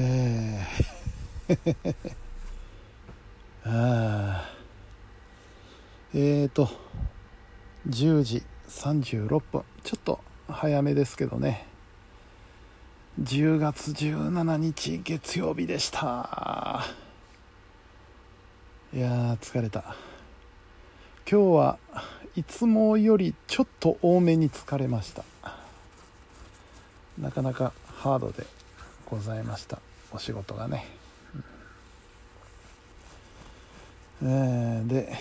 えー。あえーと10時36分。ちょっと早めですけどね。10月17日月曜日でした。いや疲れた。今日はいつもよりちょっと多めに疲れました。なかなかハードでございました。お仕事がね、えーで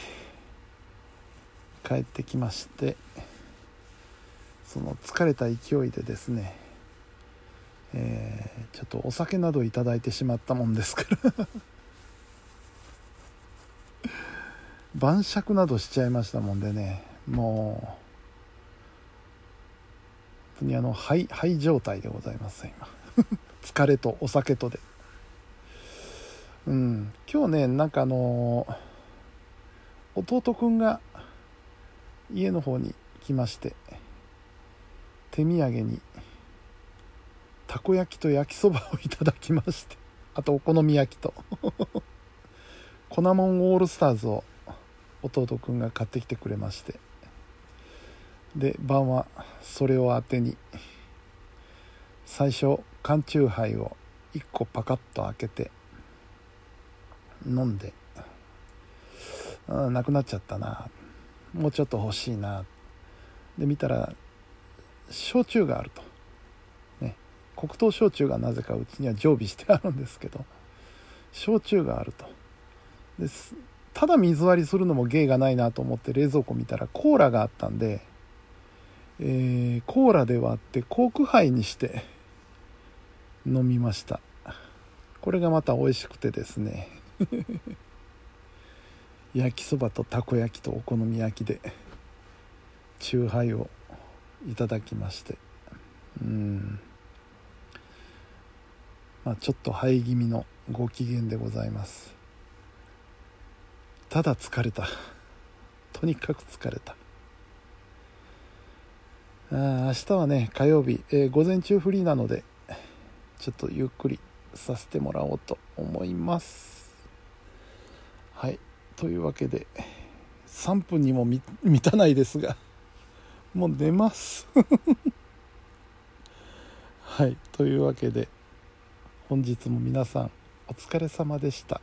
帰ってきましてその疲れた勢いでですね、えーちょっとお酒などいただいてしまったもんですから。晩酌などしちゃいましたもんでねもう本当にあの肺肺状態でございます今。疲れとお酒とで。うん。今日ねなんかあの弟くんが家の方に来まして手土産にたこ焼きと焼きそばをいただきましてあとお好み焼きと。粉もんオールスターズを弟くんが買ってきてくれまして。で晩はそれを当てに最初缶チューハイを1個パカッと開けて飲んであなくなっちゃったな。もうちょっと欲しいな。で見たら焼酎があると。ね。黒糖焼酎がなぜかうちには常備してあるんですけど焼酎があると。ですただ水割りするのも芸がないなと思って冷蔵庫見たらコーラがあったんで、えーコーラで割ってコーク杯にして飲みました。これがまた美味しくてですね。焼きそばとたこ焼きとお好み焼きでチューハイをいただきまして。うん。まあちょっと肺気味のご機嫌でございます。ただ疲れた。とにかく疲れた。あー明日はね火曜日、えー午前中フリーなのでちょっとゆっくりさせてもらおうと思います。はい。というわけで3分にも満たないですがもう寝ます。はい。というわけで本日も皆さんお疲れ様でした。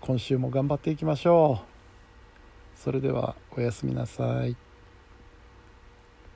今週も頑張っていきましょう。それではおやすみなさい。